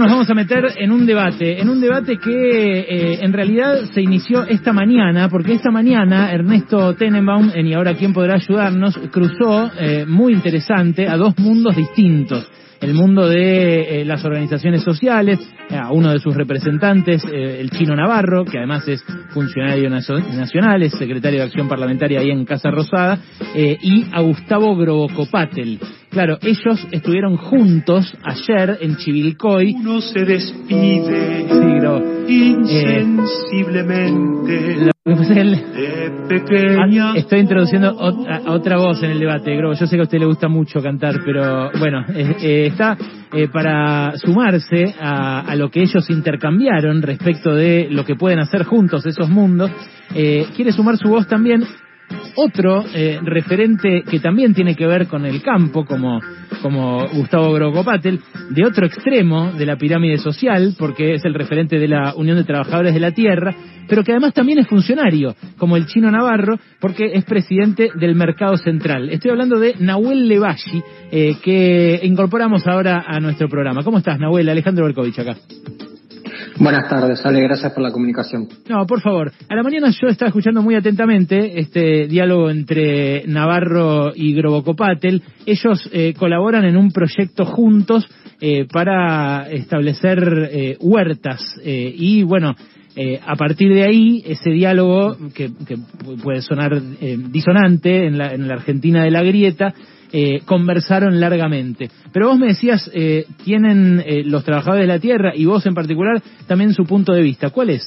nos vamos a meter en un debate, en un debate que eh, en realidad se inició esta mañana, porque esta mañana Ernesto Tenenbaum, en Y ahora quién podrá ayudarnos, cruzó, eh, muy interesante, a dos mundos distintos. El mundo de eh, las organizaciones sociales, a uno de sus representantes, el chino Navarro, que además es funcionario nacional, es secretario de Acción Parlamentaria ahí en Casa Rosada, y a Gustavo Grobocopatel, Claro, ellos estuvieron juntos ayer en Chivilcoy. Uno se despide insensiblemente. Eh, ah, estoy introduciendo otra voz en el debate, Gro. Yo sé que a usted le gusta mucho cantar, pero bueno, eh, eh, está para sumarse a, a, lo que ellos intercambiaron respecto de lo que pueden hacer juntos esos mundos. quiere sumar su voz también otro eh, referente que también tiene que ver con el campo, como, como Gustavo Grocopatel, de otro extremo de la pirámide social, porque es el referente de la Unión de Trabajadores de la Tierra, pero que además también es funcionario, como el chino Navarro, porque es presidente del Mercado Central. Estoy hablando de Nahuel Levashi, eh, que incorporamos ahora a nuestro programa. ¿Cómo estás, Nahuel? Alejandro Berkovich acá. Buenas tardes, Ale, gracias por la comunicación. No, por favor. A la mañana yo estaba escuchando muy atentamente este diálogo entre Navarro y Grobocopatel. Ellos eh, colaboran en un proyecto juntos eh, para establecer eh, huertas y, bueno, a partir de ahí, ese diálogo que, puede sonar disonante en la, en la Argentina de la grieta, eh, conversaron largamente. Pero vos me decías, eh, tienen eh, los trabajadores de la tierra y vos en particular también su punto de vista. ¿Cuál es?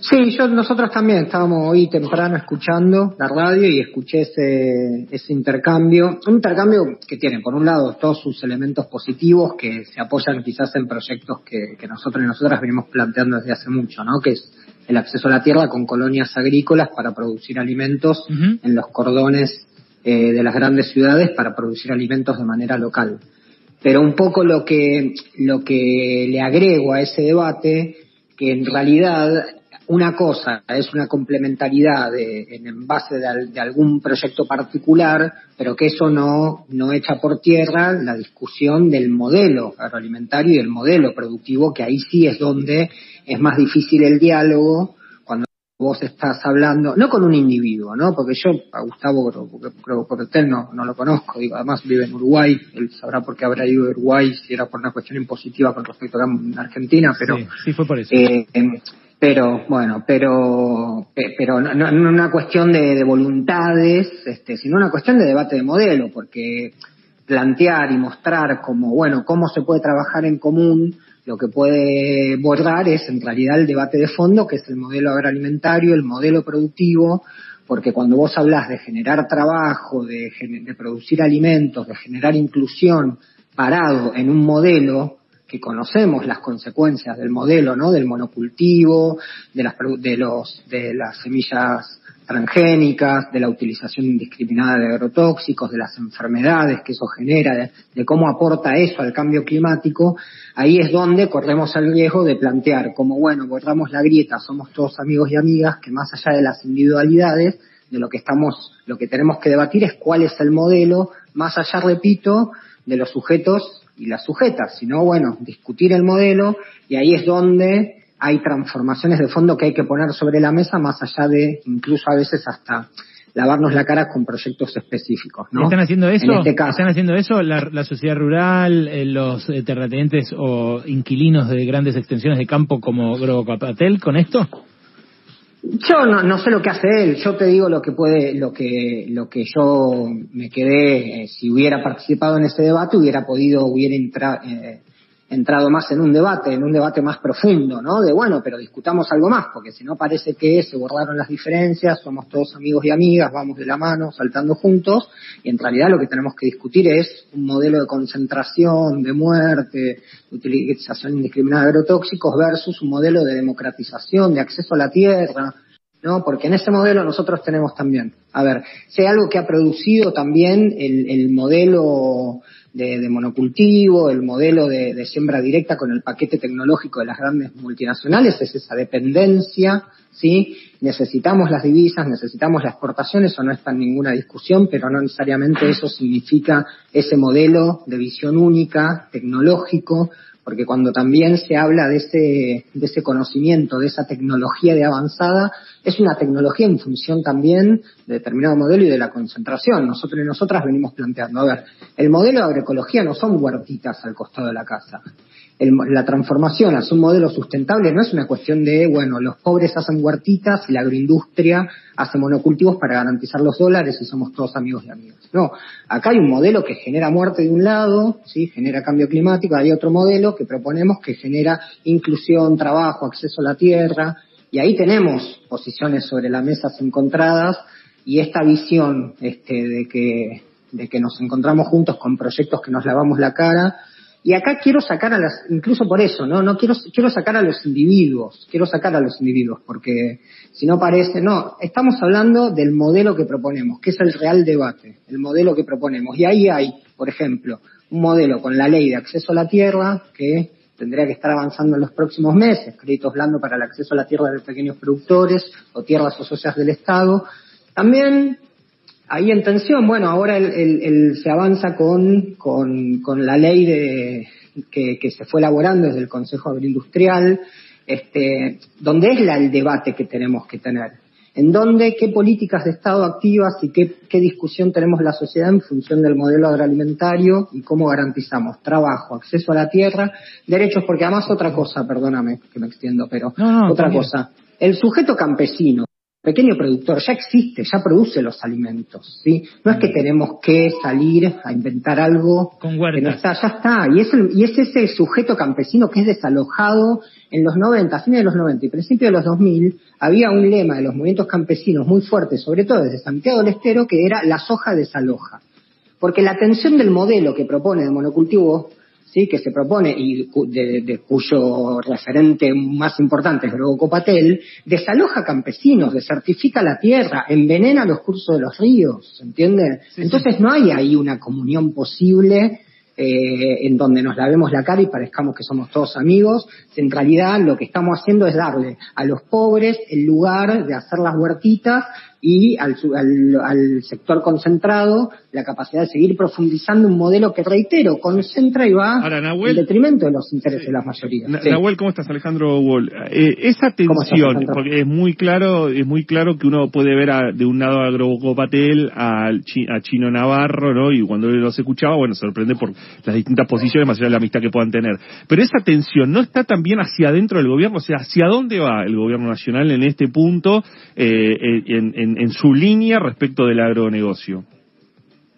Sí, yo, nosotros también estábamos hoy temprano escuchando la radio y escuché ese, ese intercambio. Un intercambio que tiene, por un lado, todos sus elementos positivos que se apoyan quizás en proyectos que, nosotros y nosotras venimos planteando desde hace mucho, ¿no? Que es el acceso a la tierra con colonias agrícolas para producir alimentos en los cordones eh, de las grandes ciudades para producir alimentos de manera local. Pero un poco lo que, lo que le agrego a ese debate, que en realidad una cosa es una complementariedad en base de, algún proyecto particular, pero que eso no, no echa por tierra la discusión del modelo agroalimentario y del modelo productivo, que ahí sí es donde es más difícil el diálogo, vos estás hablando, no con un individuo, ¿no? Porque yo a Gustavo Cortel no, no lo conozco, digo, además vive en Uruguay, él sabrá por qué habrá ido a Uruguay si era por una cuestión impositiva con respecto a Argentina, pero... Sí, fue por eso. Eh, em, pero, bueno, pero, pero no, no una cuestión de, de, voluntades, este, sino una cuestión de debate de modelo, porque plantear y mostrar como, bueno, cómo se puede trabajar en común lo que puede borrar es en realidad el debate de fondo, que es el modelo agroalimentario, el modelo productivo, porque cuando vos hablas de generar trabajo, de, producir alimentos, de generar inclusión parado en un modelo, que conocemos las consecuencias del modelo, ¿no? Del monocultivo, de las, de los, de las semillas transgénicas, de la utilización indiscriminada de agrotóxicos, de las enfermedades que eso genera, de, cómo aporta eso al cambio climático, ahí es donde corremos el riesgo de plantear como, bueno, borramos la grieta, somos todos amigos y amigas, que más allá de las individualidades, de lo que estamos, lo que tenemos que debatir es cuál es el modelo, más allá, repito, de los sujetos y las sujetas, sino, bueno, discutir el modelo y ahí es donde hay transformaciones de fondo que hay que poner sobre la mesa más allá de incluso a veces hasta lavarnos la cara con proyectos específicos. ¿no? ¿Están haciendo eso? Este ¿Están haciendo eso la, sociedad rural, eh, los eh, terratenientes o inquilinos de grandes extensiones de campo como Grobocapatel con esto? Yo no, no sé lo que hace él, yo te digo lo que puede, lo que, lo que yo me quedé, eh, si hubiera participado en ese debate, hubiera podido, hubiera entrar, entrado más en un debate, en un debate más profundo, ¿no? De bueno, pero discutamos algo más, porque si no parece que se borraron las diferencias, somos todos amigos y amigas, vamos de la mano, saltando juntos, y en realidad lo que tenemos que discutir es un modelo de concentración, de muerte, utilización indiscriminada de agrotóxicos versus un modelo de democratización, de acceso a la tierra, ¿no? Porque en ese modelo nosotros tenemos también, a ver, si hay algo que ha producido también el, el modelo de, monocultivo, el modelo de, siembra directa con el paquete tecnológico de las grandes multinacionales, es esa dependencia, ¿sí? Necesitamos las divisas, necesitamos las exportaciones, eso no está en ninguna discusión, pero no necesariamente eso significa ese modelo de visión única, tecnológico, porque cuando también se habla de ese, de ese conocimiento, de esa tecnología de avanzada, es una tecnología en función también de determinado modelo y de la concentración. Nosotros y nosotras venimos planteando, a ver, el modelo de agroecología no son huertitas al costado de la casa. La transformación hacia un modelo sustentable no es una cuestión de, bueno, los pobres hacen huertitas y la agroindustria hace monocultivos para garantizar los dólares y somos todos amigos y amigas. No, acá hay un modelo que genera muerte de un lado, ¿sí? genera cambio climático, hay otro modelo que proponemos que genera inclusión, trabajo, acceso a la tierra, y ahí tenemos posiciones sobre la mesa encontradas y esta visión este, de, que, de que nos encontramos juntos con proyectos que nos lavamos la cara. Y acá quiero sacar a las, incluso por eso, ¿no? No quiero, quiero sacar a los individuos, quiero sacar a los individuos, porque si no parece, no, estamos hablando del modelo que proponemos, que es el real debate, el modelo que proponemos. Y ahí hay, por ejemplo, un modelo con la ley de acceso a la tierra que tendría que estar avanzando en los próximos meses, créditos blandos para el acceso a la tierra de pequeños productores o tierras o socias del Estado. También ahí en tensión, bueno, ahora el, se avanza con, con, la ley de, que, que, se fue elaborando desde el Consejo Agroindustrial, este, donde es la, el debate que tenemos que tener. En dónde, qué políticas de Estado activas y qué, qué, discusión tenemos la sociedad en función del modelo agroalimentario y cómo garantizamos trabajo, acceso a la tierra, derechos, porque además otra cosa, perdóname que me extiendo, pero otra cosa, el sujeto campesino, pequeño productor ya existe, ya produce los alimentos, ¿sí? No es que tenemos que salir a inventar algo Con que no está, ya está. Y es, y es ese sujeto campesino que es desalojado en los 90, a fines de los 90 y principios de los 2000, había un lema de los movimientos campesinos muy fuerte, sobre todo desde Santiago del Estero, que era la soja desaloja. Porque la atención del modelo que propone de monocultivo ¿sí? que se propone y de, cuyo referente más importante es Grogo Copatel, desaloja campesinos, desertifica la tierra, envenena los cursos de los ríos, ¿se entiende? Entonces no hay ahí una comunión posible eh, en donde nos lavemos la cara y parezcamos que somos todos amigos. En realidad lo que estamos haciendo es darle a los pobres el lugar de hacer las huertitas y al, al, sector concentrado la capacidad de seguir profundizando un modelo que, reitero, concentra y va en detrimento de los intereses de las mayorías. Nahuel, ¿cómo estás? Alejandro Wall. Eh, esa tensión, porque es muy claro es muy claro que uno puede ver de un lado a Grobocopatel, a, a Chino Navarro, ¿no? Y cuando los escuchaba, bueno, sorprende por las distintas posiciones, más allá de la amistad que puedan tener. Pero esa tensión no está también hacia adentro del gobierno, o sea, ¿hacia dónde va el gobierno nacional en este punto, eh, en en, su línea respecto del agronegocio.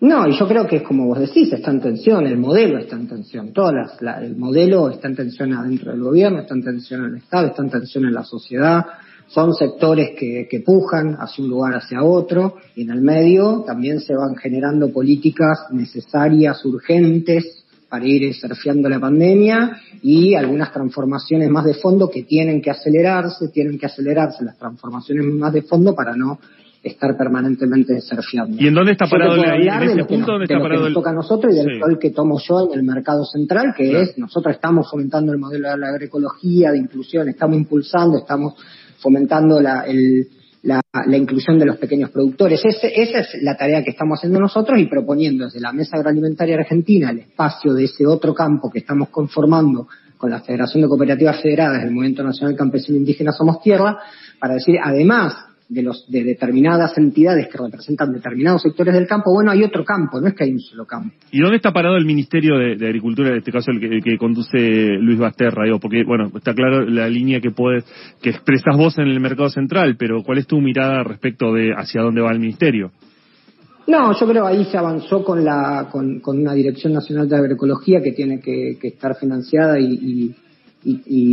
No, y yo creo que es como vos decís, está en tensión, el modelo está en tensión, todas el modelo está en tensión adentro del gobierno, está en tensión en el Estado, está en tensión en la sociedad, son sectores que, que pujan hacia un lugar hacia otro, y en el medio también se van generando políticas necesarias, urgentes, para ir surfeando la pandemia y algunas transformaciones más de fondo que tienen que acelerarse, tienen que acelerarse las transformaciones más de fondo para no estar permanentemente surfeando. ¿Y en dónde está parado el, en ese punto? ¿Dónde está parado que nos toca a nosotros y del rol que tomo yo en el mercado central, que es, nosotros estamos fomentando el modelo de la agroecología, de inclusión, estamos impulsando, estamos fomentando la, el, la, inclusión de los pequeños productores. esa es la tarea que estamos haciendo nosotros y proponiendo desde la Mesa Agroalimentaria Argentina el espacio de ese otro campo que estamos conformando con la Federación de Cooperativas Federadas del Movimiento Nacional Campesino Indígena Somos Tierra, para decir, además de, los, de determinadas entidades que representan determinados sectores del campo, bueno, hay otro campo, no es que hay un solo campo. ¿Y dónde está parado el Ministerio de, Agricultura, en este caso el que, conduce Luis Basterra? porque, bueno, está claro la línea que puedes, que expresas vos en el mercado central, pero ¿cuál es tu mirada respecto de hacia dónde va el Ministerio? No, yo creo ahí se avanzó con la con, una Dirección Nacional de Agroecología que tiene que, estar financiada y, y,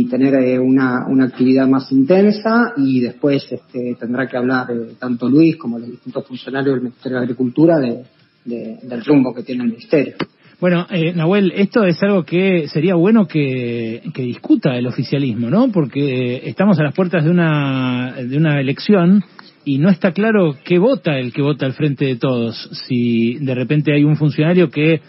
tener eh, una, una, actividad más intensa y después este, tendrá que hablar eh, tanto Luis como los distintos funcionarios del Ministerio de Agricultura de, del rumbo que tiene el Ministerio. Bueno, eh, Nahuel, esto es algo que sería bueno que, que, discuta el oficialismo, ¿no? Porque estamos a las puertas de una, de una elección y no está claro qué vota el que vota al frente de todos. Si de repente hay un funcionario que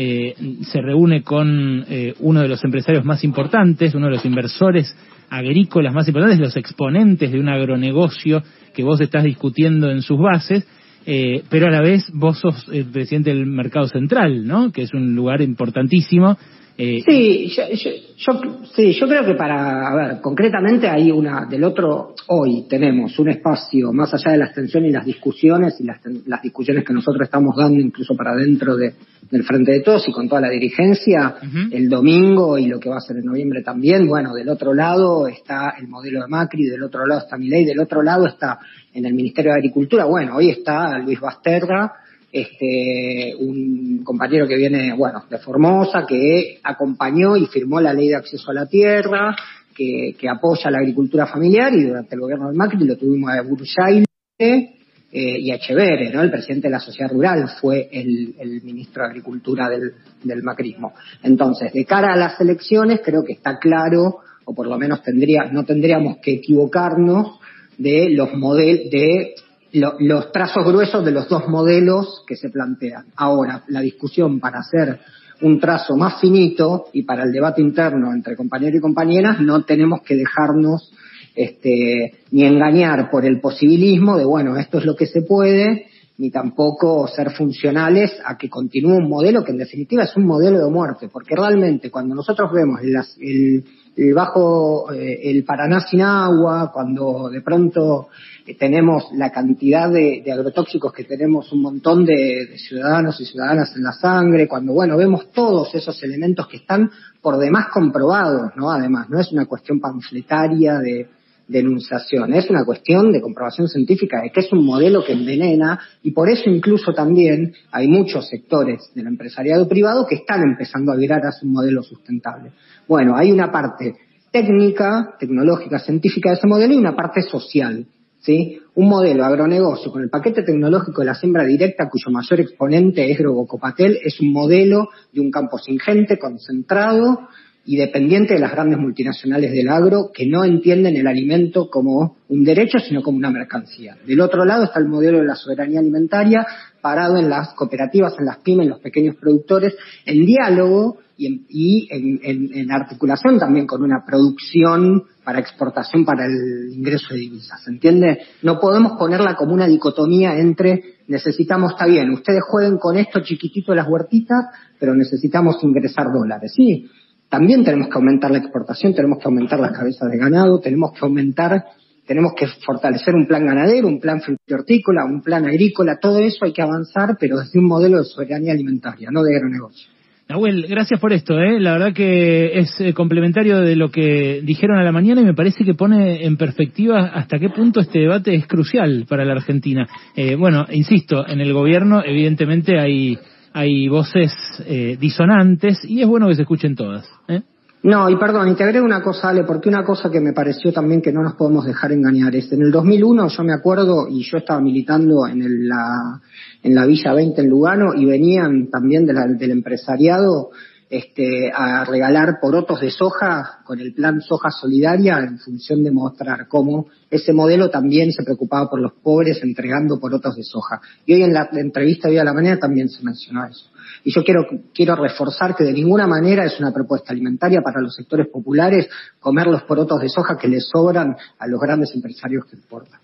eh, se reúne con eh, uno de los empresarios más importantes, uno de los inversores agrícolas más importantes, los exponentes de un agronegocio que vos estás discutiendo en sus bases, eh, pero a la vez vos sos el presidente del mercado central, ¿no? Que es un lugar importantísimo Eh, sí, yo, yo, sí, yo creo que para, a ver, concretamente hay una, del otro, hoy tenemos un espacio más allá de la extensión y las discusiones y las, las discusiones que nosotros estamos dando incluso para dentro de, del Frente de Todos y con toda la dirigencia, el domingo y lo que va a ser en noviembre también, bueno, del otro lado está el modelo de Macri, del otro lado está Milei, del otro lado está en el Ministerio de Agricultura, bueno, hoy está Luis Basterra, este, un compañero que viene, bueno, de Formosa, que acompañó y firmó la ley de acceso a la tierra, que, apoya la agricultura familiar y durante el gobierno del Macri lo tuvimos a Bursaile eh, y a Echeverre, ¿no? El presidente de la sociedad rural fue el, ministro de Agricultura del, del macrismo. Entonces, de cara a las elecciones, creo que está claro, o por lo menos tendría, no tendríamos que equivocarnos de los modelos, de los trazos gruesos de los dos modelos que se plantean. Ahora, la discusión para hacer un trazo más finito y para el debate interno entre compañeros y compañeras no tenemos que dejarnos este, ni engañar por el posibilismo de, bueno, esto es lo que se puede, ni tampoco ser funcionales a que continúe un modelo que en definitiva es un modelo de muerte, porque realmente cuando nosotros vemos el, el bajo, eh, el Paraná sin agua, cuando de pronto eh, tenemos la cantidad de, agrotóxicos que tenemos un montón de, ciudadanos y ciudadanas en la sangre, cuando, bueno, vemos todos esos elementos que están por demás comprobados, ¿no? Además, no es una cuestión panfletaria de, denunciación, es una cuestión de comprobación científica de que es un modelo que envenena y por eso incluso también hay muchos sectores del empresariado privado que están empezando a virar a un modelo sustentable. Bueno, hay una parte técnica, tecnológica, científica de ese modelo y una parte social. ¿sí? Un modelo agronegocio con el paquete tecnológico de la siembra directa, cuyo mayor exponente es Grobocopatel, es un modelo de un campo sin gente, concentrado y dependiente de las grandes multinacionales del agro que no entienden el alimento como un derecho, sino como una mercancía. Del otro lado está el modelo de la soberanía alimentaria, parado en las cooperativas, en las pymes, en los pequeños productores, en diálogo y, en, articulación también con una producción para exportación para el ingreso de divisas. ¿Se entiende? No podemos ponerla como una dicotomía entre necesitamos, está bien, ustedes jueguen con esto chiquitito las huertitas, pero necesitamos ingresar dólares. Sí, también tenemos que aumentar la exportación, tenemos que aumentar las cabezas de ganado, tenemos que aumentar, tenemos que fortalecer un plan ganadero, un plan hortícola, un plan agrícola, todo eso hay que avanzar, pero desde un modelo de soberanía alimentaria, no de agronegocio. Nahuel, gracias por esto, ¿eh? la verdad que es eh, complementario de lo que dijeron a la mañana y me parece que pone en perspectiva hasta qué punto este debate es crucial para la Argentina. Eh, bueno, insisto, en el gobierno evidentemente hay, hay voces eh, disonantes y es bueno que se escuchen todas. ¿eh? No, y perdón, y una cosa, Ale, porque una cosa que me pareció también que no nos podemos dejar engañar es, en el 2001 yo me acuerdo, y yo estaba militando en, la, en la Villa 20 en Lugano, y venían también del empresariado este, a regalar porotos de soja con el plan soja solidaria en función de mostrar cómo ese modelo también se preocupaba por los pobres entregando porotos de soja. Y hoy en la entrevista de hoy a la mañana también se mencionó eso. Y yo quiero, quiero reforzar que de ninguna manera es una propuesta alimentaria para los sectores populares comer los porotos de soja que les sobran a los grandes empresarios que exportan.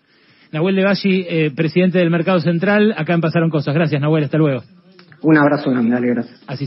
Nahuel Levalli, eh, presidente del Mercado Central, acá en Pasaron Cosas. Gracias, Nahuel, hasta luego. Un abrazo grande, gracias.